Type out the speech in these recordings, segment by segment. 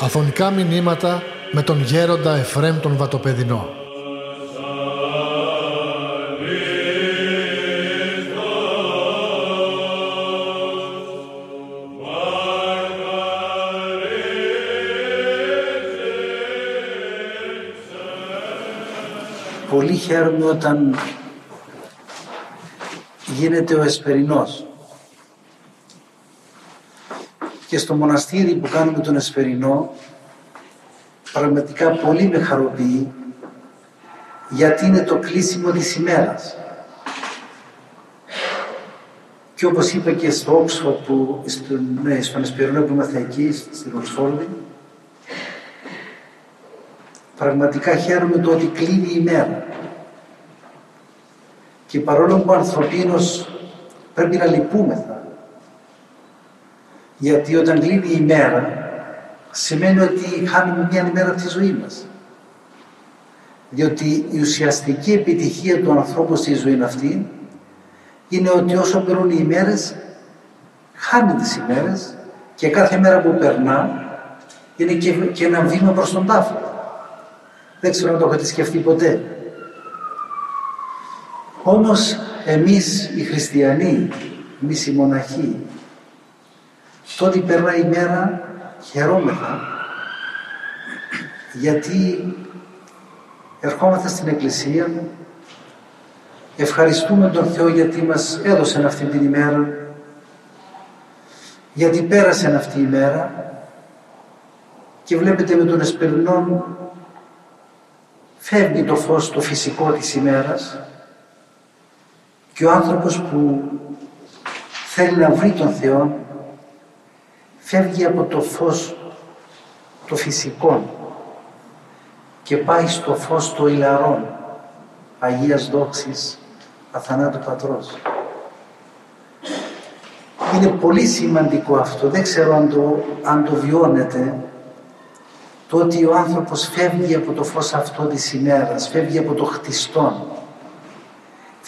Αφωνικά μηνύματα με τον γέροντα Εφρέμ τον Βατοπεδινό. Πολύ χαίρομαι όταν γίνεται ο Εσπερινός. Και στο μοναστήρι που κάνουμε τον Εσπερινό πραγματικά πολύ με χαροποιεί γιατί είναι το κλείσιμο της ημέρας. Και όπως είπα και στο Όξφορντ που, στο, ναι, στον Εσπερινό που είμαστε εκεί, στην Οξφόρδη, πραγματικά χαίρομαι το ότι κλείνει η ημέρα. Και παρόλο που ο ανθρωπίνος πρέπει να λυπούμεθα, γιατί όταν κλείνει η ημέρα, σημαίνει ότι χάνουμε μια ημέρα από τη ζωή μας. Διότι η ουσιαστική επιτυχία του ανθρώπου στη ζωή αυτή είναι ότι όσο περνούν οι ημέρες, χάνει τις ημέρες και κάθε μέρα που περνά είναι και, και ένα βήμα προς τον τάφο. Δεν ξέρω αν το έχετε σκεφτεί ποτέ. Όμως εμείς οι χριστιανοί, εμείς οι μοναχοί, τότε περνάει η μέρα χαιρόμεθα γιατί ερχόμαστε στην Εκκλησία ευχαριστούμε τον Θεό γιατί μας έδωσε αυτή την ημέρα γιατί πέρασε αυτή η μέρα και βλέπετε με τον Εσπερινό φεύγει το φως το φυσικό της ημέρας και ο άνθρωπος που θέλει να βρει τον Θεό φεύγει από το φως το φυσικό και πάει στο φως το ηλαρών Αγίας Δόξης Αθανάτου Πατρός. Είναι πολύ σημαντικό αυτό, δεν ξέρω αν το, αν το βιώνετε, το ότι ο άνθρωπος φεύγει από το φως αυτό της ημέρας, φεύγει από το χτιστό,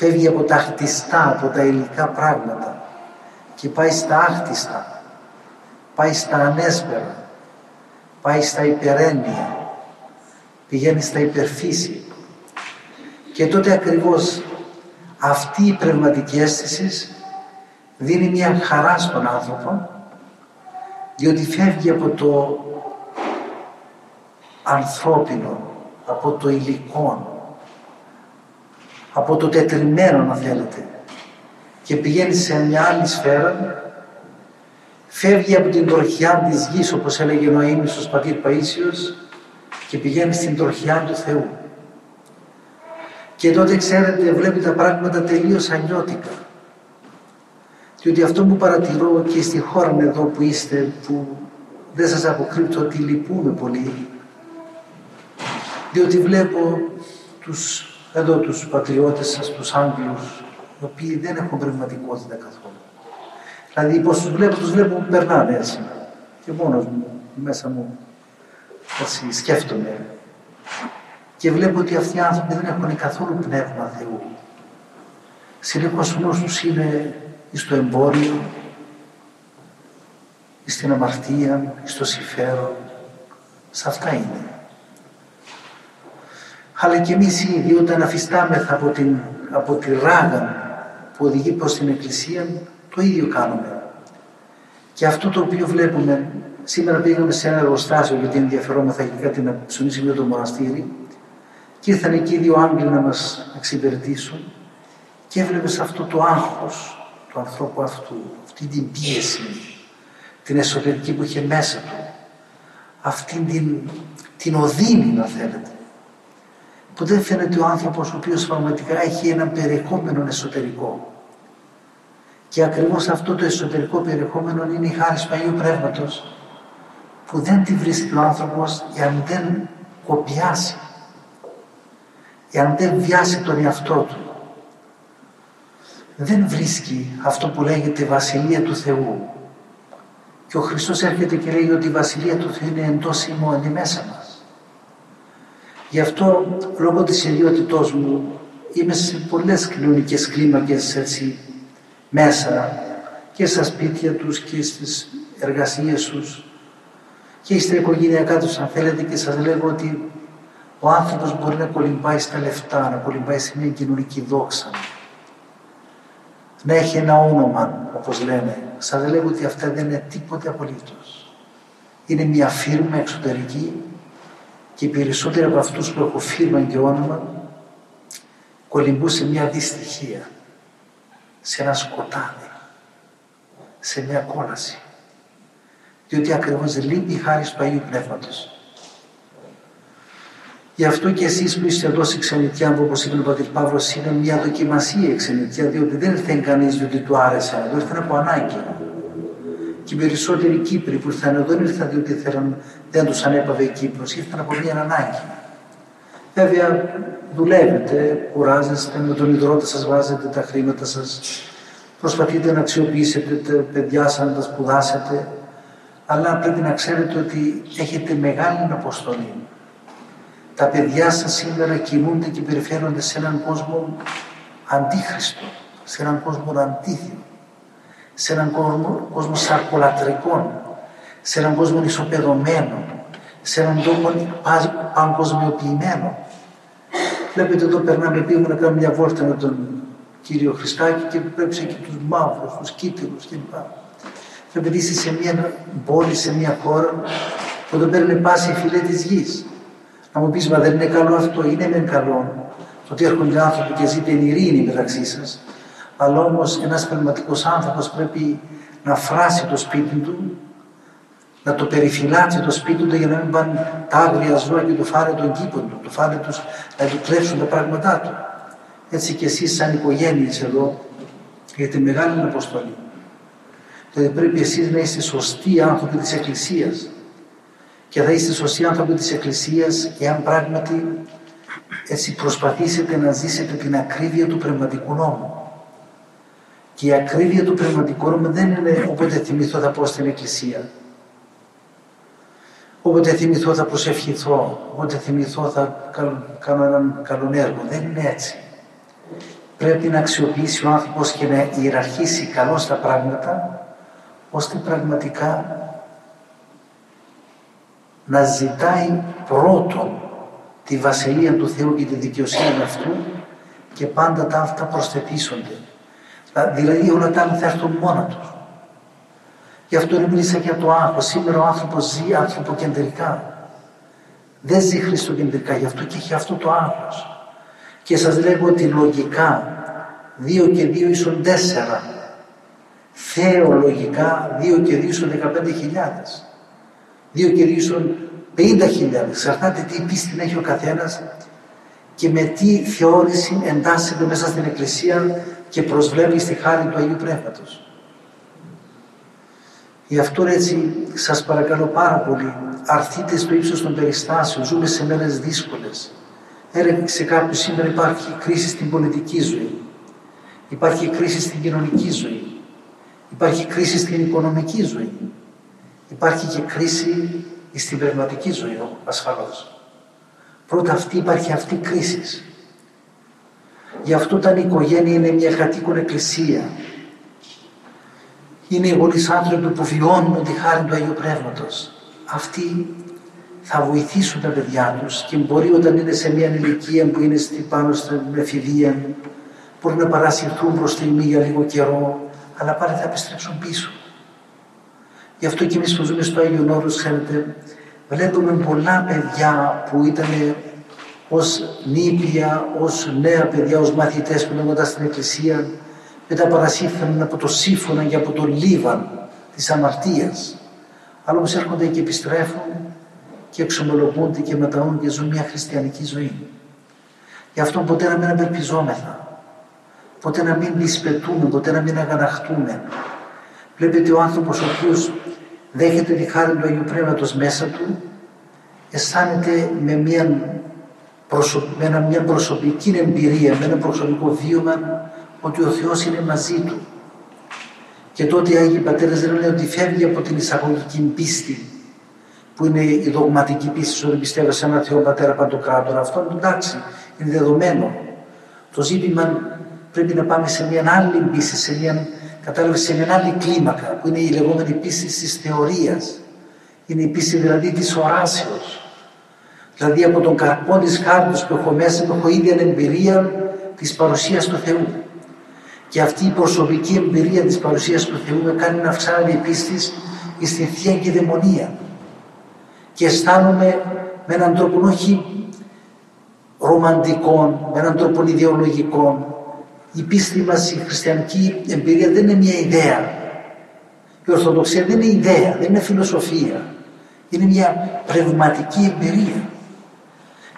φεύγει από τα χτιστά, από τα υλικά πράγματα και πάει στα άχτιστα πάει στα ανέσπερα, πάει στα υπερένεια, πηγαίνει στα υπερφύση. Και τότε ακριβώς αυτή η πνευματική αίσθηση δίνει μια χαρά στον άνθρωπο διότι φεύγει από το ανθρώπινο, από το υλικό, από το τετριμένο να θέλετε και πηγαίνει σε μια άλλη σφαίρα φεύγει από την τροχιά της γης όπως έλεγε ο Νοήμις ο πατήρ Παΐσιος και πηγαίνει στην τροχιά του Θεού. Και τότε ξέρετε βλέπει τα πράγματα τελείως αλλιώτικα. Διότι αυτό που παρατηρώ και στη χώρα εδώ που είστε που δεν σας αποκρύπτω ότι λυπούμε πολύ διότι βλέπω τους, εδώ τους πατριώτες σας, τους Άγγλους οι οποίοι δεν έχουν πνευματικότητα καθόλου. Δηλαδή πως τους βλέπω, τους βλέπω που περνάνε έτσι. Και μόνος μου, μέσα μου, έτσι σκέφτομαι. Και βλέπω ότι αυτοί οι άνθρωποι δεν έχουν καθόλου πνεύμα Θεού. Συνήθως ο νους τους είναι στο εμπόριο, στην αμαρτία, στο συμφέρον. Σε αυτά είναι. Αλλά και εμείς οι ίδιοι όταν αφιστάμεθα από, την, από τη ράγα που οδηγεί προς την Εκκλησία, το ίδιο κάνουμε. Και αυτό το οποίο βλέπουμε, σήμερα πήγαμε σε ένα εργοστάσιο γιατί ενδιαφερόμεθα για κάτι να ψωνίσουμε το μοναστήρι και ήρθαν εκεί δύο Άγγλοι να μας εξυπηρετήσουν και έβλεπες αυτό το άγχος του ανθρώπου αυτού, αυτή την πίεση, την εσωτερική που είχε μέσα του, αυτή την, την οδύνη να θέλετε, που δεν φαίνεται ο άνθρωπος ο οποίος πραγματικά έχει ένα περιεχόμενο εσωτερικό. Και ακριβώς αυτό το εσωτερικό περιεχόμενο είναι η χάρης του Αγίου Πνεύματος που δεν τη βρίσκει ο άνθρωπος εάν δεν κοπιάσει, εάν δεν βιάσει τον εαυτό του. Δεν βρίσκει αυτό που λέγεται Βασιλεία του Θεού. Και ο Χριστός έρχεται και λέει ότι η Βασιλεία του Θεού είναι εντός ημών, είναι μέσα μας. Γι' αυτό, λόγω της ιδιότητός μου, είμαι σε πολλές κοινωνικές κλίμακες έτσι, μέσα και στα σπίτια τους και στις εργασίες τους και στα οικογενειακά τους αν θέλετε και σας λέγω ότι ο άνθρωπος μπορεί να κολυμπάει στα λεφτά, να κολυμπάει σε μια κοινωνική δόξα, να έχει ένα όνομα, όπως λένε. Σας λέγω ότι αυτά δεν είναι τίποτε απολύτως. Είναι μια φίρμα εξωτερική και οι περισσότεροι από αυτούς που έχουν φίρμα και όνομα κολυμπούν σε μια δυστυχία, σε ένα σκοτάδι, σε μια κόλαση. Διότι ακριβώς λείπει η χάρη του Αγίου Πνεύματος. Γι' αυτό και εσείς που είστε εδώ σε ξενιτιά, όπως είπε ο Πατήρ Παύλος, είναι μια δοκιμασία η ξενιτιά, διότι δεν ήρθε κανείς διότι του άρεσε, εδώ ήρθαν από ανάγκη. Και οι περισσότεροι Κύπροι που ήρθαν εδώ δεν ήρθαν διότι θέλαν, δεν τους ανέπαβε η Κύπρος, ήρθαν από μια ανάγκη. Βέβαια, δουλεύετε, κουράζεστε, με τον υδρότα σας βάζετε τα χρήματα σας, προσπαθείτε να αξιοποιήσετε τα παιδιά σας, να τα σπουδάσετε, αλλά πρέπει να ξέρετε ότι έχετε μεγάλη αποστολή. Τα παιδιά σας σήμερα κινούνται και περιφέρονται σε έναν κόσμο αντίχριστο, σε έναν κόσμο αντίθετο, σε έναν κόσμο, κόσμο σαρκολατρικών, σε έναν κόσμο ισοπεδωμένο, σε έναν κόσμο παγκοσμιοποιημένο. Βλέπετε εδώ περνάμε πήγαμε να κάνουμε μια βόρτα με τον κύριο Χριστάκη και πρέπει και τους μαύρους, τους κίτρινους κλπ. Βλέπετε είσαι σε μια πόλη, σε μια χώρα που εδώ παίρνει πάση οι φυλέ της γης. Να μου πεις, μα δεν είναι καλό αυτό, είναι μεν καλό. Το ότι έρχονται άνθρωποι και ζείτε εν ειρήνη μεταξύ σας. Αλλά όμως ένας πνευματικός άνθρωπος πρέπει να φράσει το σπίτι του, να το περιφυλάξει το σπίτι του για να μην πάνε τα άγρια ζώα και του φάνε τον κήπο του, του φάνε τους, να του κλέψουν τα πράγματά του. Έτσι και εσείς σαν οικογένειες εδώ έχετε μεγάλη αποστολή. Δηλαδή πρέπει εσείς να είστε σωστοί άνθρωποι της Εκκλησίας και θα είστε σωστοί άνθρωποι της Εκκλησίας εάν πράγματι έτσι προσπαθήσετε να ζήσετε την ακρίβεια του πνευματικού νόμου. Και η ακρίβεια του πνευματικού νόμου δεν είναι όποτε θυμηθώ θα πω στην Εκκλησία. Όποτε θυμηθώ θα προσευχηθώ, όποτε θυμηθώ θα κάνω έναν καλό έργο. Δεν είναι έτσι. Πρέπει να αξιοποιήσει ο άνθρωπος και να ιεραρχήσει καλώς τα πράγματα, ώστε πραγματικά να ζητάει πρώτον τη βασιλεία του Θεού και τη δικαιοσύνη αυτού και πάντα τα αυτά προσθετήσονται. Δηλαδή όλα τα άλλα θα έρθουν μόνα τους. Γι' αυτό μίλησα για το άγχος. Σήμερα ο άνθρωπος ζει ανθρωποκεντρικά. Δεν ζει χριστοκεντρικά, γι' αυτό και έχει αυτό το άγχος. Και σας λέγω ότι λογικά δύο και δύο ίσον τέσσερα. Θεολογικά δύο και δύο ίσον δεκαπέντε χιλιάδες δύο κυρίσεων 50.000. Εξαρτάται τι πίστη έχει ο καθένας και με τι θεώρηση εντάσσεται μέσα στην Εκκλησία και προσβλέπει στη χάρη του Αγίου Πνεύματος. Γι' αυτό έτσι σας παρακαλώ πάρα πολύ, αρθείτε στο ύψος των περιστάσεων, ζούμε σε μέρες δύσκολες. Έρευνε κάποιους σήμερα υπάρχει κρίση στην πολιτική ζωή, υπάρχει κρίση στην κοινωνική ζωή, υπάρχει κρίση στην οικονομική ζωή. Υπάρχει και κρίση στην πνευματική ζωή ασφαλώς. Πρώτα αυτή υπάρχει αυτή η κρίση. Γι' αυτό όταν η οικογένεια είναι μια κατοίκον εκκλησία, είναι οι γονείς άνθρωποι που βιώνουν τη χάρη του Αγίου Πνεύματος. Αυτοί θα βοηθήσουν τα παιδιά τους και μπορεί όταν είναι σε μια ηλικία που είναι πάνω στην εφηβεία, μπορεί να παρασυρθούν προς τη για λίγο καιρό, αλλά πάλι θα επιστρέψουν πίσω. Γι' αυτό και εμείς που ζούμε στο Άγιο Όρος, ξέρετε, βλέπουμε πολλά παιδιά που ήταν ως νήπια, ως νέα παιδιά, ως μαθητές που λέγονταν στην Εκκλησία, μετά παρασύρθαν από το σύμφωνα και από το λίβαν της αμαρτίας. Αλλά όμω έρχονται και επιστρέφουν και εξομολογούνται και μεταούν και ζουν μια χριστιανική ζωή. Γι' αυτό ποτέ να μην απελπιζόμεθα, ποτέ να μην λησπετούμε, ποτέ να μην αγαναχτούμε. Βλέπετε ο άνθρωπος ο οποίος δέχεται τη χάρη του Αγίου Πνεύματος μέσα του, αισθάνεται με μια, με μια προσωπική εμπειρία, με ένα προσωπικό βίωμα ότι ο Θεός είναι μαζί του. Και τότε οι Άγιοι Πατέρες δεν λένε ότι φεύγει από την εισαγωγική πίστη που είναι η δογματική πίστη ότι πιστεύω σε ένα Θεό Πατέρα Παντοκράτορα. Αυτό εντάξει, είναι δεδομένο. Το ζήτημα πρέπει να πάμε σε μια άλλη πίστη, σε μια, κατάλαβε, σε μια άλλη κλίμακα που είναι η λεγόμενη πίστη της θεωρίας. Είναι η πίστη δηλαδή της οράσεως. Δηλαδή από τον καρπό της χάρτης που έχω μέσα έχω ήδη εμπειρία της παρουσίας του Θεού. Και αυτή η προσωπική εμπειρία της παρουσίας του Θεού με κάνει να αυξάνεται η πίστη στην Θεία και Δαιμονία. Και αισθάνομαι με έναν τρόπο όχι ρομαντικών, με έναν τρόπο ιδεολογικών. Η πίστη μας, η χριστιανική εμπειρία δεν είναι μια ιδέα. Η Ορθοδοξία δεν είναι ιδέα, δεν είναι φιλοσοφία. Είναι μια πνευματική εμπειρία.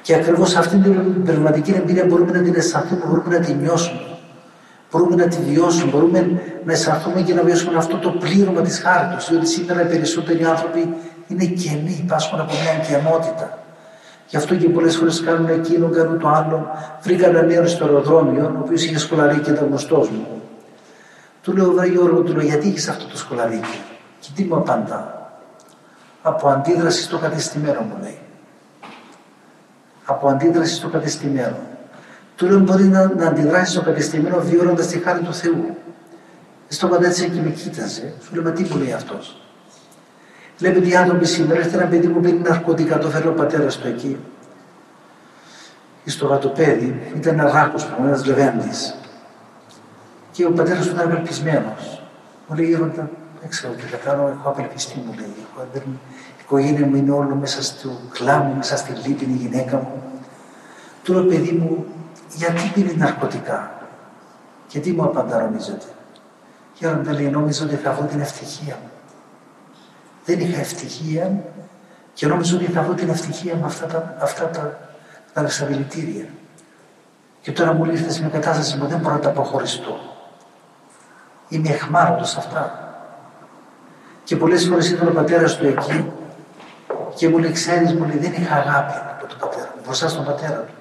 Και ακριβώς αυτή την πνευματική εμπειρία μπορούμε να την αισθανθούμε, μπορούμε να την νιώσουμε. Μπορούμε να τη βιώσουμε, μπορούμε να αισθανθούμε και να βιώσουμε αυτό το πλήρωμα της χάρτης. Διότι σήμερα οι περισσότεροι άνθρωποι είναι κενοί, υπάρχουν από μια κενότητα. Γι' αυτό και πολλές φορές κάνουν εκείνο, κάνουν το άλλο. Βρήκα ένα νέο στο αεροδρόμιο, ο οποίος είχε σκολαρίκι και ήταν γνωστός μου. Του λέω, Βρε Γιώργο, του λέω, γιατί έχει αυτό το σκολαρίκι. Και τι μου απαντά; Από αντίδραση στο κατεστημένο μου λέει. Από αντίδραση στο κατεστημένο. Του λέω, μπορεί να, να αντιδράσεις στο κατεστημένο βιώνοντας τη χάρη του Θεού. Στο πατέρα και με κοίταζε. Σου λέω, μα τι μου λέει αυτός. Βλέπετε οι άνθρωποι σήμερα, έρχεται ένα παιδί που πίνει ναρκωτικά, το φέρει ο πατέρας του εκεί. Στο γατοπέδι ήταν ένας ράκος που ένας λεβέντης. Και ο πατέρας του ήταν απελπισμένος. Μου λέει: Γέροντα, δεν ξέρω τι θα κάνω, έχω απελπιστεί, μου λέει. Η οικογένεια μου είναι όλο μέσα στο κλάμο, μέσα στη λύπη, η γυναίκα μου. Τώρα, παιδί μου, γιατί πίνεις ναρκωτικά; Και τι μου απαντά, νομίζετε; Γέροντα, λέει, νόμιζα ότι θα βρω την ευτυχία μου δεν είχα ευτυχία και νόμιζα ότι θα βρω την ευτυχία με αυτά τα, αυτά τα, τα Και τώρα μου ήρθε σε μια κατάσταση που δεν μπορώ να τα αποχωριστώ. Είμαι εχμάρωτος σε αυτά. Και πολλές φορές ήταν ο πατέρα του εκεί και μου λέει: Ξέρεις, μου λέει, δεν είχα αγάπη από τον πατέρα μου, μπροστά στον πατέρα του.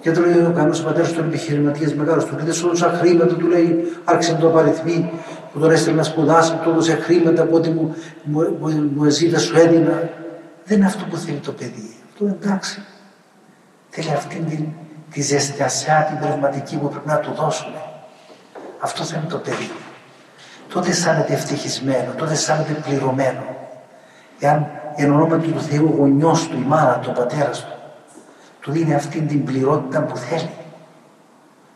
Και του λέει ο καλό πατέρα του επιχειρηματίας μεγάλος, του λέει: Σώσα χρήματα, του λέει: Άρχισε να το απαριθμεί που τον έστειλε να σπουδάσει, του έδωσε χρήματα από ό,τι μου, μου, μου, μου ζήτησε, σου έδινα. Δεν είναι αυτό που θέλει το παιδί. Αυτό εντάξει. Θέλει αυτή την, τη ζεστασιά, την πνευματική που πρέπει να του δώσουμε. Αυτό θέλει το παιδί. Τότε αισθάνεται ευτυχισμένο, τότε αισθάνεται πληρωμένο. Εάν εν ονόματι του Θεού ο γονιός του, η μάνα του, ο πατέρας του, του δίνει αυτή την πληρότητα που θέλει.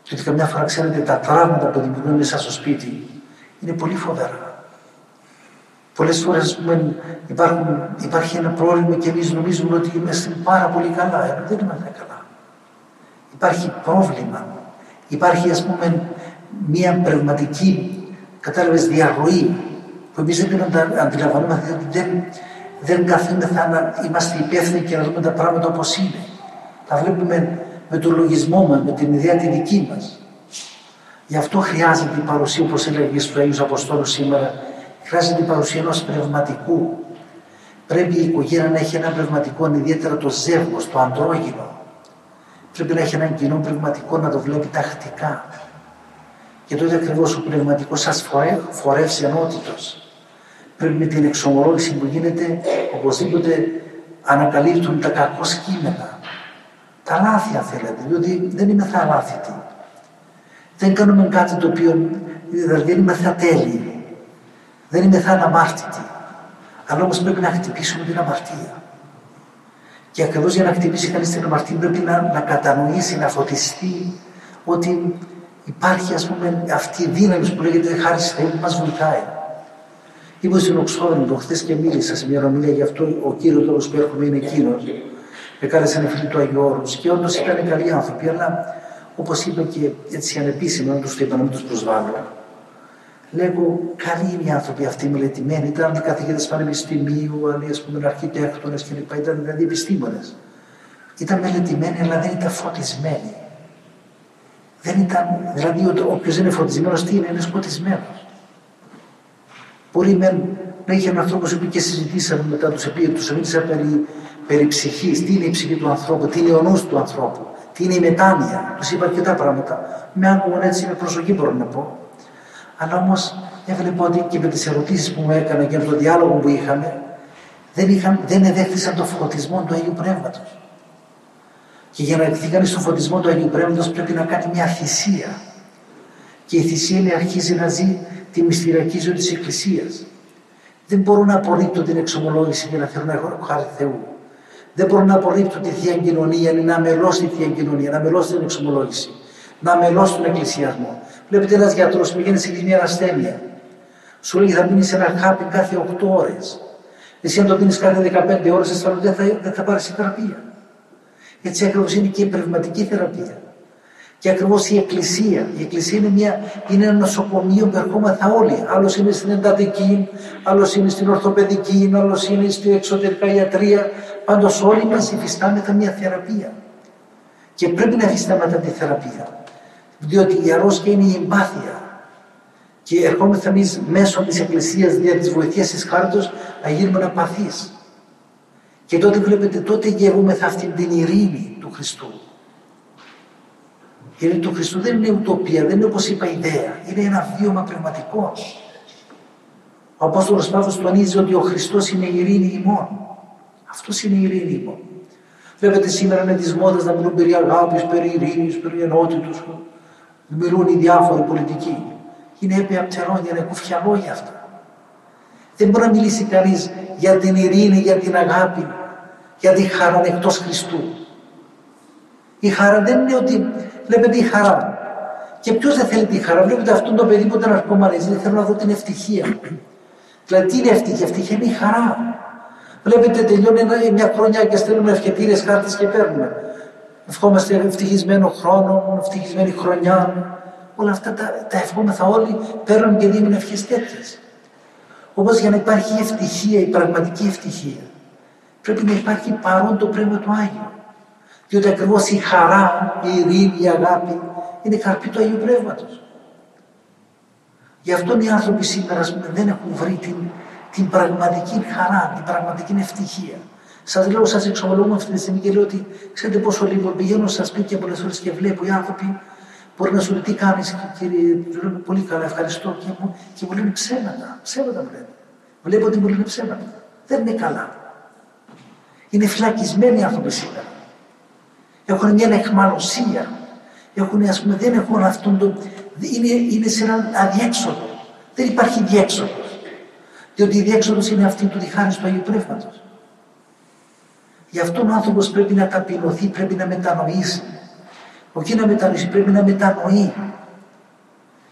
Και ότι καμιά φορά ξέρετε τα τραύματα που δημιουργούν μέσα στο σπίτι είναι πολύ φοβερά. Πολλές φορές υπάρχουν, υπάρχει ένα πρόβλημα και εμείς νομίζουμε ότι είμαστε πάρα πολύ καλά, ενώ δεν είμαστε καλά. Υπάρχει πρόβλημα. Υπάρχει ας πούμε μια πνευματική κατάλαβες διαρροή που εμείς δεν την αντιλαμβανόμαστε διότι δεν, δεν καθόμεθα να είμαστε υπεύθυνοι και να δούμε τα πράγματα όπως είναι. Τα βλέπουμε με τον λογισμό μας, με την ιδέα τη δική μας. Γι' αυτό χρειάζεται η παρουσία, όπως έλεγε στους Αγίου Αποστόλους σήμερα, χρειάζεται η παρουσία ενός πνευματικού. Πρέπει η οικογένεια να έχει ένα πνευματικό, ιδιαίτερα το ζεύγος, το αντρόγυνο. Πρέπει να έχει έναν κοινό πνευματικό να το βλέπει τακτικά. Και τότε ακριβώς ο πνευματικός σας φορεύσει ενότητος. Πρέπει με την εξομολόγηση που γίνεται, οπωσδήποτε ανακαλύπτουν τα κακός κείμενα. Τα λάθη, αν θέλετε, διότι δεν είμαι θα δεν κάνουμε κάτι το οποίο δηλαδή δεν είμαστε ατέλειοι. Δεν είμαι θα αναμάρτητοι. Αλλά όμως πρέπει να χτυπήσουμε την αμαρτία. Και ακριβώς για να χτυπήσει κανείς την αμαρτία πρέπει να, να κατανοήσει, να φωτιστεί ότι υπάρχει ας πούμε αυτή η δύναμη που λέγεται χάρη Θεού που μας βοηθάει. Ήμουν στην Οξφόρντο χθες και μίλησα σε μια ομιλία γι' αυτό ο κύριος λόγος που έρχομαι είναι εκείνος. Με κάλεσε ένα φίλο του Αγίου Όρου και όντως ήταν καλοί άνθρωποι, αλλά Όπως είπε και έτσι ανεπίσημα, του το είπα να μην τους προσβάλλω. Λέγω, καλοί είναι οι άνθρωποι αυτοί μελετημένοι. Ήταν καθηγητέ πανεπιστημίου, άλλοι ας πούμε αρχιτέκτονες κλπ. Ήταν δηλαδή επιστήμονες. Ήταν μελετημένοι, αλλά δεν ήταν φωτισμένοι. Δεν ήταν, δηλαδή όποιος δεν είναι φωτισμένος, τι είναι, είναι σκοτισμένος. Μπορεί με, να είχε ένα άνθρωπο που και συζητήσαμε μετά τους επί, τους περί, περί ψυχής, τι είναι η ψυχή του ανθρώπου, τι είναι ο νους του ανθρώπου τι είναι η μετάνοια. Τους είπα αρκετά πράγματα. Με άκουγαν έτσι με προσοχή, μπορώ να πω. Αλλά όμως έβλεπα ότι και με τις ερωτήσεις που μου έκανα και με τον διάλογο που είχαμε, δεν, είχαν, δεν εδέχθησαν το φωτισμό του Αγίου Πνεύματος. Και για να εκτεθεί κανεί στο φωτισμό του Αγίου Πνεύματος πρέπει να κάνει μια θυσία. Και η θυσία αρχίζει να ζει τη μυστηριακή ζωή της Εκκλησίας. Δεν μπορώ να απορρίπτω την εξομολόγηση για να θέλω να έχω χάρη Θεού. Δεν μπορώ να απορρίπτω τη Θεία Κοινωνία, είναι να μελώσω τη Θεία Κοινωνία, να μελώσω την εξομολόγηση, να μελώσω τον εκκλησιασμό. Βλέπετε ένας γιατρός πηγαίνει σε μια ασθένεια. Σου λέει θα μείνεις σε ένα χάπι κάθε 8 ώρες. Εσύ αν το πίνεις κάθε 15 ώρες, αισθάνομαι δεν θα, δεν θα πάρεις θεραπεία. Έτσι ακριβώς είναι και η πνευματική θεραπεία. Και ακριβώς η Εκκλησία. Η Εκκλησία είναι, μια, είναι ένα νοσοκομείο που ερχόμαστε όλοι. Άλλος είναι στην εντατική, άλλος είναι στην ορθοπαιδική, άλλος είναι στην εξωτερικά ιατρία. Πάντως όλοι μας υφιστάμεθα μια θεραπεία. Και πρέπει να υφιστάμεθα τη θεραπεία. Διότι η αρρώστια είναι η εμπάθεια. Και ερχόμαστε εμείς μέσω της Εκκλησίας δια της βοηθείας της χάριτο να γίνουμε παθεί. Και τότε βλέπετε, τότε γεύουμε αυτήν την ειρήνη του Χριστού. Η ειρήνη του Χριστού δεν είναι ουτοπία, δεν είναι όπως είπα ιδέα. Είναι ένα βίωμα πνευματικός. Ο Απόστολος Παύλος τονίζει ότι ο Χριστός είναι η ειρήνη ημών. Αυτός είναι η ειρήνη ημών. Βλέπετε σήμερα είναι της μόδας να μιλούν περί αγάπης, περί ειρήνης, περί ενότητος. Μιλούν οι διάφοροι πολιτικοί. Είναι έπεια ψερών για να κουφιά λόγια αυτά. Δεν μπορεί να μιλήσει κανείς για την ειρήνη, για την αγάπη, για τη χαρά εκτός Χριστού. Η χαρά δεν είναι ότι βλέπετε η χαρά. Και ποιος δεν θέλει τη χαρά; Βλέπετε αυτόν το παιδί που ήταν αρκομανή. Δεν θέλω να δω την ευτυχία. Δηλαδή τι είναι ευτυχία; Ευτυχία είναι η χαρά. Βλέπετε τελειώνει μια χρονιά και στέλνουμε ευχετήρε χάρτε και παίρνουμε. Ευχόμαστε ευτυχισμένο χρόνο, ευτυχισμένη χρονιά. Όλα αυτά τα, τα ευχόμεθα όλοι, παίρνουν και δίνουν ευχές τέτοιες. Όμω για να υπάρχει η ευτυχία, η πραγματική ευτυχία, πρέπει να υπάρχει παρόν το πνεύμα του Άγιου. Διότι ακριβώς η χαρά, η ειρήνη, η αγάπη είναι καρπή του Αγίου Πνεύματος. Γι' αυτό οι άνθρωποι σήμερα δεν έχουν βρει την, την πραγματική χαρά, την πραγματική ευτυχία. Σας λέω, σας εξομολογούμε αυτή τη στιγμή και λέω ότι ξέρετε πόσο λίγο πηγαίνω στα σπίτια πολλές φορές και βλέπω οι άνθρωποι μπορεί να σου λέει τι κάνεις, κύριε, του λέω πολύ καλά, ευχαριστώ και μου, και μου λένε ψέματα. Ψέματα μου λένε. Βλέπω ότι μου λένε ψέματα. Δεν είναι καλά. Είναι φυλακισμένοι οι άνθρωποι σήμερα. Έχουν μια εχμαλωσία. Έχουν, ας πούμε, δεν έχουν αυτόν τον. Είναι, είναι σε έναν αδιέξοδο. Δεν υπάρχει διέξοδος. Διότι η διέξοδος είναι αυτή του διχάρη του Αγίου Πνεύματος. Γι' αυτό ο άνθρωπος πρέπει να ταπεινωθεί, πρέπει να μετανοήσει. Όχι να μετανοήσει, πρέπει να μετανοεί.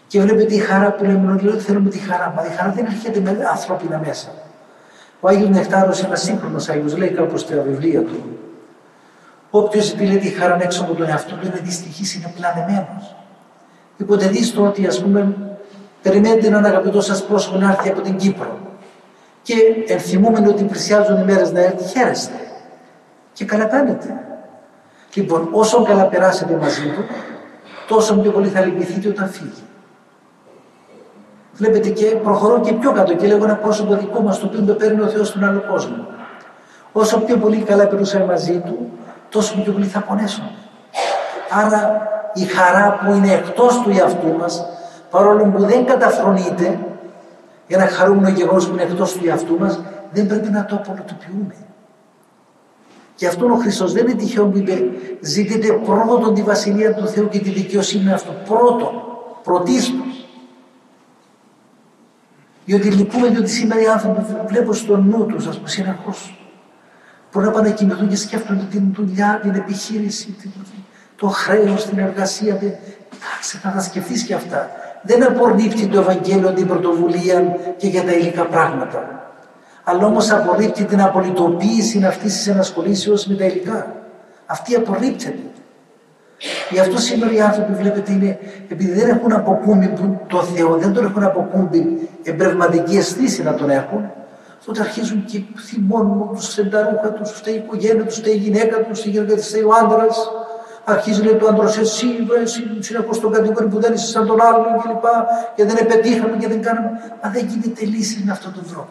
Και βλέπετε η χαρά που λέμε, ότι θέλουμε τη χαρά. Μα η χαρά δεν έρχεται με ανθρώπινα μέσα. Ο Άγιος Νεκτάρος, ένας σύγχρονος Άγιος, λέει κάπου στα βιβλία του, Όποιος επιλέγει τη χαρά έξω από τον εαυτό του είναι δυστυχής, είναι πλανεμένο. Υποτεδεί το ότι, ας πούμε, περιμένετε έναν αγαπητό σας πρόσωπο να έρθει από την Κύπρο και ενθυμούμενοι ότι πλησιάζουν οι μέρες να έρθει, χαίρεστε και καλά κάνετε. Λοιπόν, όσο καλά περάσετε μαζί του, τόσο πιο πολύ θα λυπηθείτε όταν φύγει. Βλέπετε και προχωρώ και πιο κάτω και λέγω ένα πρόσωπο δικό μας το οποίο το παίρνει ο Θεός στον άλλο κόσμο. Όσο πιο πολύ καλά περούσαμε μαζί του, τόσο πιο πολύ θα πονέσουμε. Άρα η χαρά που είναι εκτός του εαυτού μας, παρόλο που δεν καταφρονείται, ένα χαρούμενο γεγονός που είναι εκτός του εαυτού μας, δεν πρέπει να το απολυτοποιούμε. Και αυτό ο Χριστός δεν είναι τυχαίο που είπε ζητείτε πρώτον τη Βασιλεία του Θεού και τη δικαιοσύνη αυτού. Πρώτον, πρωτίστως. Διότι λυπούμε διότι σήμερα οι άνθρωποι βλέπουν στο νου τους, ας πούμε, συνεχώς Μπορεί να πάνε να κοιμηθούν και σκέφτονται την δουλειά, την επιχείρηση, το χρέος, την εργασία. Εντάξει, θα τα σκεφτείς και αυτά. Δεν απορρίπτει το Ευαγγέλιο την πρωτοβουλία και για τα υλικά πράγματα. Αλλά όμως απορρίπτει την απολυτοποίηση αυτής της ενασχολήσεως με τα υλικά. Αυτή απορρίπτεται. Γι' αυτό σήμερα οι άνθρωποι βλέπετε είναι, επειδή δεν έχουν αποκούμπη το Θεό, δεν τον έχουν αποκούμπη εμπνευματική αισθήση να τον έχουν, τότε αρχίζουν και θυμώνουν τους φταίει τα ρούχα τους, φταίει η οικογένεια τους, φταίει η γυναίκα τους, φταίει ο άντρας. Αρχίζει λέει το άντρα εσύ, εσύ συνεχώς τον κατηγορεί που δεν είσαι σαν τον άλλον κλπ. Και, και δεν πετύχαμε και δεν κάναμε. Μα δεν γίνεται λύση με αυτόν τον τρόπο.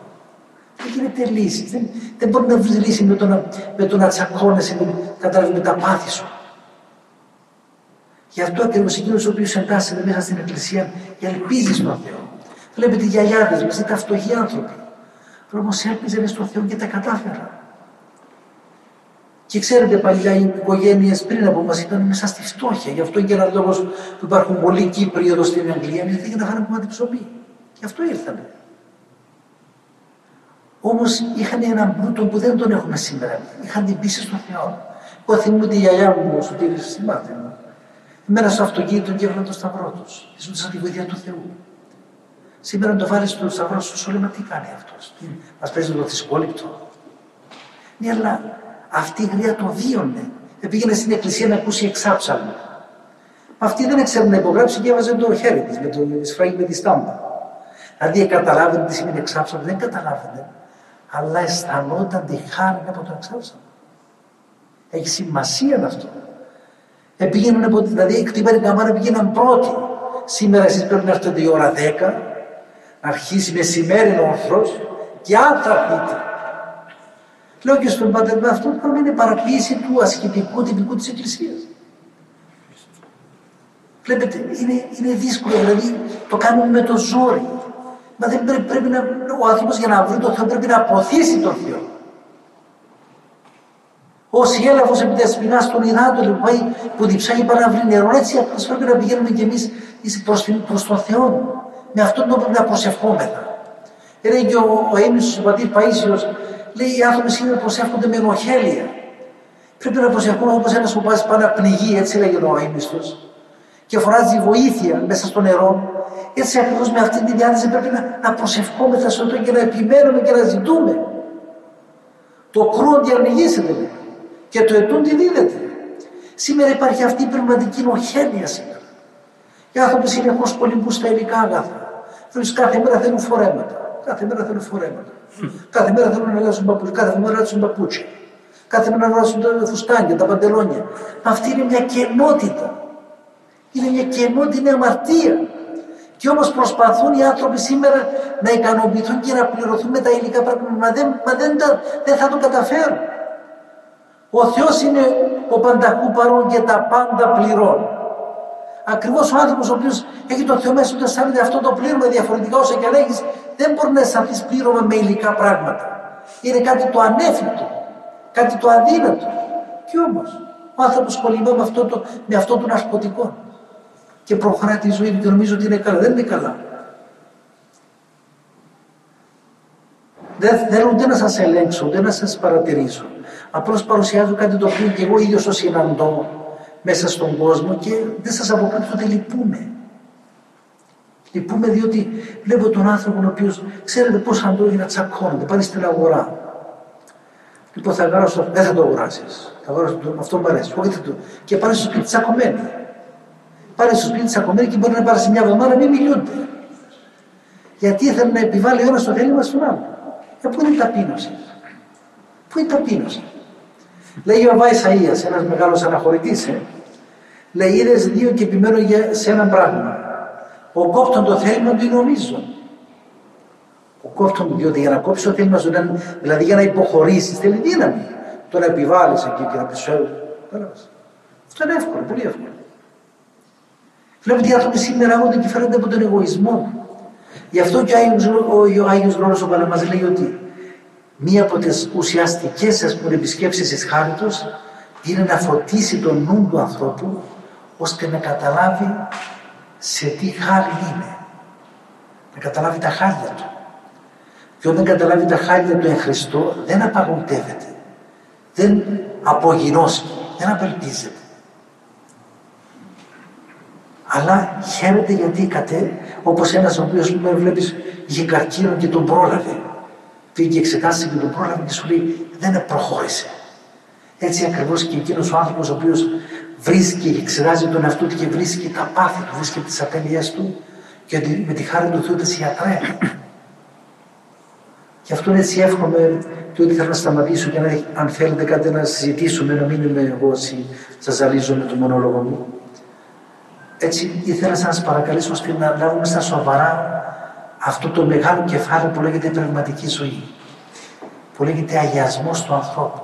Δεν γίνεται λύση. Δεν, δεν μπορεί να βρεις λύση με το να, με το να τσακώνεσαι, με, με τα πάθη σου. Γι' αυτό ακριβώς εκείνος ο οποίος εντάσσεται μέσα στην Εκκλησία ελπίζει στον Θεό. Βλέπετε οι γιαγιάδες μα, ήταν φτωχοί άνθρωποι. Όμως έλπιζε στο Θεό και τα κατάφερα. Και ξέρετε, παλιά οι οικογένειες πριν από μας ήταν μέσα στη φτώχεια. Γι' αυτό και ένας λόγος που υπάρχουν πολλοί Κύπροι εδώ στην Αγγλία, γιατί για να φάνε κομμάτι ψωμί. Γι' αυτό ήρθανε. Όμως είχαν έναν πλούτο που δεν τον έχουμε σήμερα. Είχαν την πίστη στον Θεό. Εγώ θυμούμαι τη γιαγιά μου, ο Σωτήρης, θυμάται μου. Εμένα στο αυτοκίνητο και έβγαλε το σταυρό τους. Ζήτησαν τη βοήθεια του Θεού. Σήμερα το βάλεις στο σταυρό σου, σου λέμε τι κάνει αυτός; Μας παίζει το θρησκόληπτο. Ναι, αλλά αυτή η γριά το βίωνε. Πήγαινε στην εκκλησία να ακούσει εξάψαλμα. Αυτή δεν έξερε να υπογράψει και έβαζε το χέρι της με το σφράγι με τη στάμπα. Δηλαδή καταλάβαινε τι σημαίνει εξάψαλμα, δεν καταλάβαινε. Αλλά αισθανόταν τη χάρη από το εξάψαλμα. Έχει σημασία αυτό. Επήγαιναν από δηλαδή κτύπανε την καμάρα, πήγαιναν πρώτοι. Σήμερα εσείς πρέπει να έρθετε η ώρα 10, να αρχίσει μεσημέρι ο όρθρος και αν θα πείτε. Λέω και στον πατέρα αυτό το είναι παραποίηση του ασκητικού τυπικού της Εκκλησίας. Βλέπετε, είναι, είναι δύσκολο, δηλαδή το κάνουμε με το ζόρι. Μα δεν πρέπει, πρέπει να, ο άνθρωπος για να βρει τον Θεό πρέπει να αποθήσει τον Θεό. Όσοι έλαβος επί τεσπινά στον υδάτο που πάει που διψάγει πάρα να βρει νερό, έτσι ακριβώς πρέπει να πηγαίνουμε κι εμείς προς, προς τον Θεό. Με αυτόν τον πρέπει να προσευχόμεθα. Λέει και ο, ο έμνησος ο πατήρ Παΐσιος, λέει οι άνθρωποι σήμερα προσεύχονται με ενοχέλεια. Πρέπει να προσευχόμαστε όπως ένας που πάει πάνω να πνιγεί, έτσι λέγει ο έμνησος, και φωνάζει βοήθεια μέσα στο νερό. Έτσι ακριβώς με αυτή τη διάθεση πρέπει να, να προσευχόμεθα στο και να επιμένουμε και να ζητούμε. Το κρούον διανοηγήσετε και το ετούν τι δίδεται. Σήμερα υπάρχει αυτή η πνευματική νοχένεια σήμερα. Οι άνθρωποι συνεχώ κολυμπούν στα υλικά αγαθά. Δηλαδή κάθε μέρα θέλουν φορέματα. Κάθε μέρα θέλουν φορέματα. κάθε μέρα θέλουν να αλλάζουν παπούτσια. Κάθε μέρα αλλάζουν παπούτσια. Κάθε μέρα να αλλάζουν τα φουστάνια, τα παντελόνια. Αυτή είναι μια κενότητα. Είναι μια κενότητα, είναι αμαρτία. Και όμως προσπαθούν οι άνθρωποι σήμερα να ικανοποιηθούν και να πληρωθούν με τα υλικά πράγματα. Μα δεν, μα δεν, δεν θα το καταφέρουν. Ο Θεός είναι ο πανταχού παρόν και τα πάντα πληρώνει. Ακριβώς ο άνθρωπος ο οποίος έχει το Θεό μέσα του αισθάνεται αυτό το πλήρωμα διαφορετικά όσο και αν έχεις δεν μπορεί να αισθανθείς πλήρωμα με υλικά πράγματα. Είναι κάτι το ανέφικτο, κάτι το αδύνατο. Και όμως ο άνθρωπος κολλημά με αυτό το, με αυτό το ναρκωτικό και προχωράει τη ζωή του και νομίζω ότι είναι καλά. Δεν είναι καλά. Δεν θέλω ούτε να σας ελέγξω, ούτε να σας παρατηρήσω. Απλώς παρουσιάζω κάτι το οποίο και εγώ ίδιος το συναντώ μέσα στον κόσμο και δεν σας αποκρύπτω ότι λυπούμε. Λυπούμε διότι βλέπω τον άνθρωπο ο οποίος ξέρετε πώς αντρόγινα τσακώνονται, πάνε στην αγορά. Λοιπόν, θα αγοράσω, δεν θα το αγοράσεις. Θα αγοράσω το, αυτό μου αρέσει. Όχι, το, και πάνε στο σπίτι τσακωμένοι. Πάνε στο σπίτι τσακωμένοι και μπορεί να πάρει σε μια εβδομάδα να μην μιλούνται. Γιατί ήθελε να επιβάλλει ένας στο θέλημα στον άλλο. Ε, πού είναι η ταπείνωση; Πού είναι η ταπείνωση; Λέει ο Ισαΐας, ένας μεγάλος αναχωρητής, ε. λέει είδες δύο και επιμένω για, σε ένα πράγμα. Ο κόπτον το θέλημα του είναι ο μίζων. Ο κόπτον, διότι για να κόψεις το θέλημα σου, δηλαδή για να υποχωρήσεις, θέλει δύναμη. Το να επιβάλλεις εκεί και να πεις σου Αυτό είναι εύκολο, πολύ εύκολο. Βλέπετε οι άνθρωποι σήμερα άγονται και φέρονται από τον εγωισμό. Γι' αυτό και ο Άγιος, ο, ο Άγιος Γρόνος ο Παλαμάς λέει ότι μία από τις ουσιαστικές ας πούμε επισκέψεις της χάριτος είναι να φωτίσει τον νου του ανθρώπου ώστε να καταλάβει σε τι χάρη είναι. Να καταλάβει τα χάρια του. Και όταν καταλάβει τα χάρια του εν Χριστώ δεν απαγοητεύεται. Δεν απογεινώσει, δεν απελπίζεται. Αλλά χαίρεται γιατί κατέ, όπως ένας ο οποίος με βλέπεις είχε καρκίνο και τον πρόλαβε πήγε εξετάσει και τον πρόλαβε και σου λέει δεν προχώρησε. Έτσι ακριβώς και εκείνος ο άνθρωπος ο οποίος βρίσκει και εξετάζει τον εαυτό του και βρίσκει τα πάθη του, βρίσκει τις ατέλειές του και με τη χάρη του Θεού τα ιατρέ. Και αυτό είναι έτσι εύχομαι και ότι θέλω να σταματήσω και να, αν θέλετε κάτι να συζητήσουμε, να μην είμαι εγώ όσοι σα ζαλίζω με το μονόλογο μου. Έτσι ήθελα να σας παρακαλέσω ώστε να λάβουμε στα σοβαρά αυτό το μεγάλο κεφάλαιο που λέγεται πνευματική ζωή, που λέγεται αγιασμός του ανθρώπου,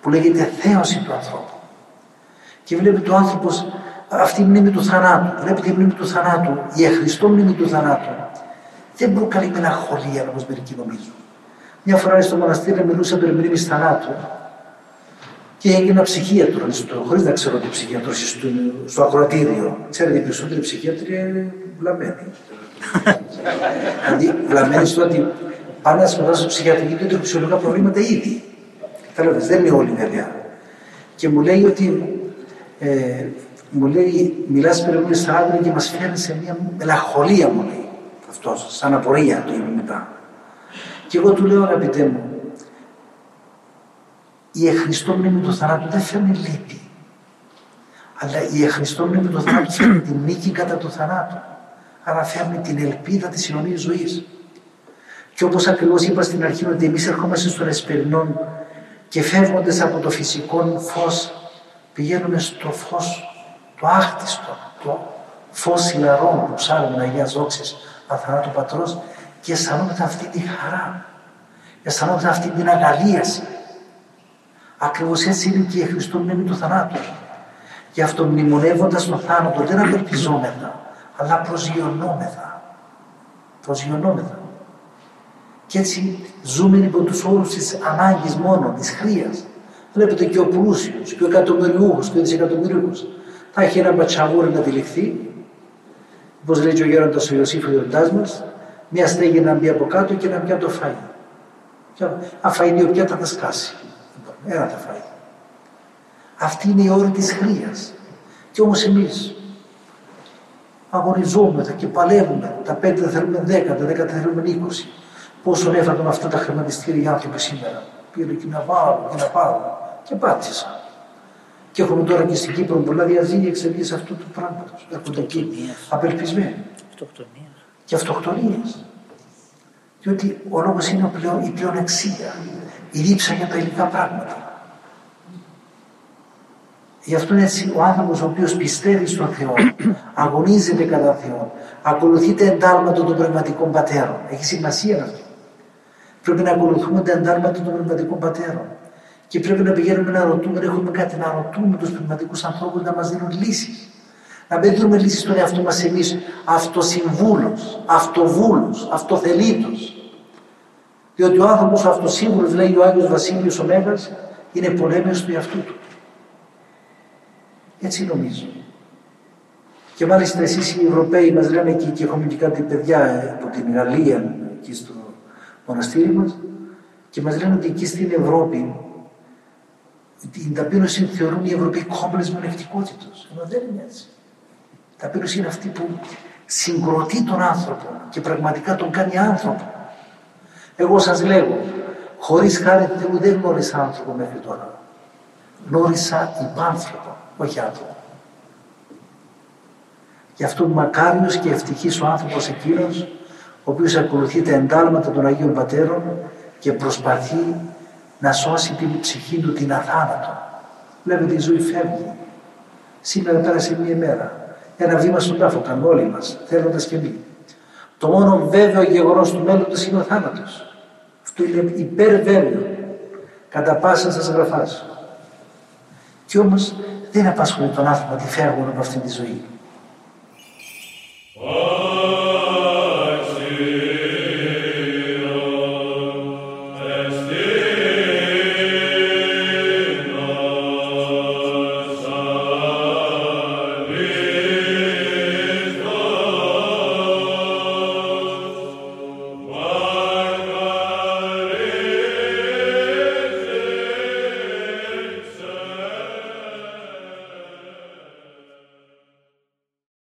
που λέγεται θέωση του ανθρώπου. Και βλέπει ο άνθρωπος αυτή η μνήμη του θανάτου, βλέπει τη μνήμη του θανάτου, η εχριστό μνήμη του θανάτου. Δεν προκαλεί μελαγχολία όπω μερικοί νομίζουν. Μια φορά στο μοναστήρι μιλούσα περί μνήμης θανάτου Και έγινα ψυχίατρος, χωρίς να ξέρω τι ψυχίατρος στο, στο ακροατήριο. Ξέρετε, οι περισσότεροι ψυχίατροι είναι βλαμμένοι. Δηλαδή, βλαμμένοι στο ότι πάνε να συμμετάσχουν στο ψυχιατρική του έχουν ψυχολογικά προβλήματα ήδη. Κατάλαβε, δεν είναι όλοι βέβαια. Και μου λέει ότι. Ε, μου λέει, μιλάς περίπου στα άντρα και μας φέρνει σε μια μελαγχολία, μου λέει. Αυτός, σαν απορία το είπε μετά. Και εγώ του λέω, αγαπητέ μου, η εχριστό μνήμη του θανάτου δεν φέρνει λύπη. Αλλά η εχριστό μνήμη του θανάτου φέρνει την νίκη κατά του θανάτου. Άρα φέρνει την ελπίδα της αιωνία ζωής. Και όπως ακριβώς είπα στην αρχή, ότι εμείς ερχόμαστε στον Εσπερινό και φεύγοντας από το φυσικό φως, πηγαίνουμε στο φως το άχτιστο, το φως ηλαρών που ψάχνουμε Αγία Ζώξη, αθανάτου πατρός και αισθανόμαστε αυτή τη χαρά. Αισθανόμαστε αυτή την αγαλίαση. Ακριβώς έτσι είναι και η Χριστό μνήμη του θανάτου. Γι' αυτό μνημονεύοντας τον θάνατο δεν απελπιζόμεθα, αλλά προσγειωνόμεθα. Προσγειωνόμεθα. Και έτσι ζούμε υπό τους όρους της ανάγκης μόνο, της χρίας. Βλέπετε και ο πλούσιος, και ο εκατομμυριούχος, και ο δισεκατομμυριούχος. Θα έχει ένα μπατσαβούρι να τυλιχθεί, όπω λέει και ο γέροντας ο Ιωσήφ ο μας, μια στέγη να μπει από κάτω και να πιάνει το φαΐ. Αν φάει δύο πιάτα θα σκάσει. Ένα θα φάει. Αυτή είναι η όρη της χρίας. Και όμως εμείς αγωνιζόμεθα και παλεύουμε. Τα πέντε δεν θέλουμε δέκα, τα δέκα δεν θέλουμε είκοσι. Πόσο έφεραν αυτά τα χρηματιστήρια οι άνθρωποι σήμερα. Πήρε και να βάλουν και να πάρουν. Και πάτησαν. Και έχουμε τώρα και στην Κύπρο πολλά διαζύγια εξαιτίας αυτού του πράγματος. Έρχονται εκεί απελπισμένοι. Και αυτοκτονίε. Διότι ο λόγος είναι πλέον, η πλεονεξία η δίψα για τα υλικά πράγματα. Γι' αυτό έτσι ο άνθρωπος ο οποίος πιστεύει στον Θεό, αγωνίζεται κατά Θεό, ακολουθεί τα εντάλματα των πνευματικών πατέρων. Έχει σημασία αυτό. Πρέπει να ακολουθούμε τα εντάλματα των πνευματικών πατέρων. Και πρέπει να πηγαίνουμε να ρωτούμε, να έχουμε κάτι να ρωτούμε τους πνευματικούς ανθρώπους να μας δίνουν λύσεις. Να μην δίνουμε λύσεις στον εαυτό μας εμείς αυτοσυμβούλου, αυτοβούλου, αυτοθελήτως. Διότι ο άνθρωπος αυτοσύμβουλος, λέει ο Άγιος Βασίλειος ο Μέγας, είναι πολέμιος του εαυτού του. Έτσι νομίζω. Και μάλιστα εσείς οι Ευρωπαίοι μας λένε και, και έχουμε και κάτι παιδιά ε, από την Γαλλία εκεί στο μοναστήρι μας και μας λένε ότι εκεί στην Ευρώπη την ταπείνωση θεωρούν οι Ευρωπαίοι κόμπλες μονεκτικότητα. Ενώ δεν είναι έτσι. Η ταπείνωση είναι αυτή που συγκροτεί τον άνθρωπο και πραγματικά τον κάνει άνθρωπο. Εγώ σας λέγω, χωρίς χάρη Θεού δεν γνώρισα άνθρωπο μέχρι τώρα. Γνώρισα υπάνθρωπο, όχι άνθρωπο. Γι' αυτό μακάριος και ευτυχής ο άνθρωπος εκείνος, ο οποίος ακολουθεί τα εντάλματα των Αγίων Πατέρων και προσπαθεί να σώσει την ψυχή του την αθάνατο. Βλέπετε η ζωή φεύγει. Σήμερα πέρασε μία μέρα. Ένα βήμα στον τάφο κάνουν όλοι μας, θέλοντας και εμείς. Το μόνο βέβαιο γεγονός του μέλλοντος είναι ο θάνατος. Αυτό είναι υπερβέλιο κατά πάσα σας γραφάς. Και όμως δεν απασχολεί τον άνθρωπο ότι φεύγουν από αυτή τη ζωή.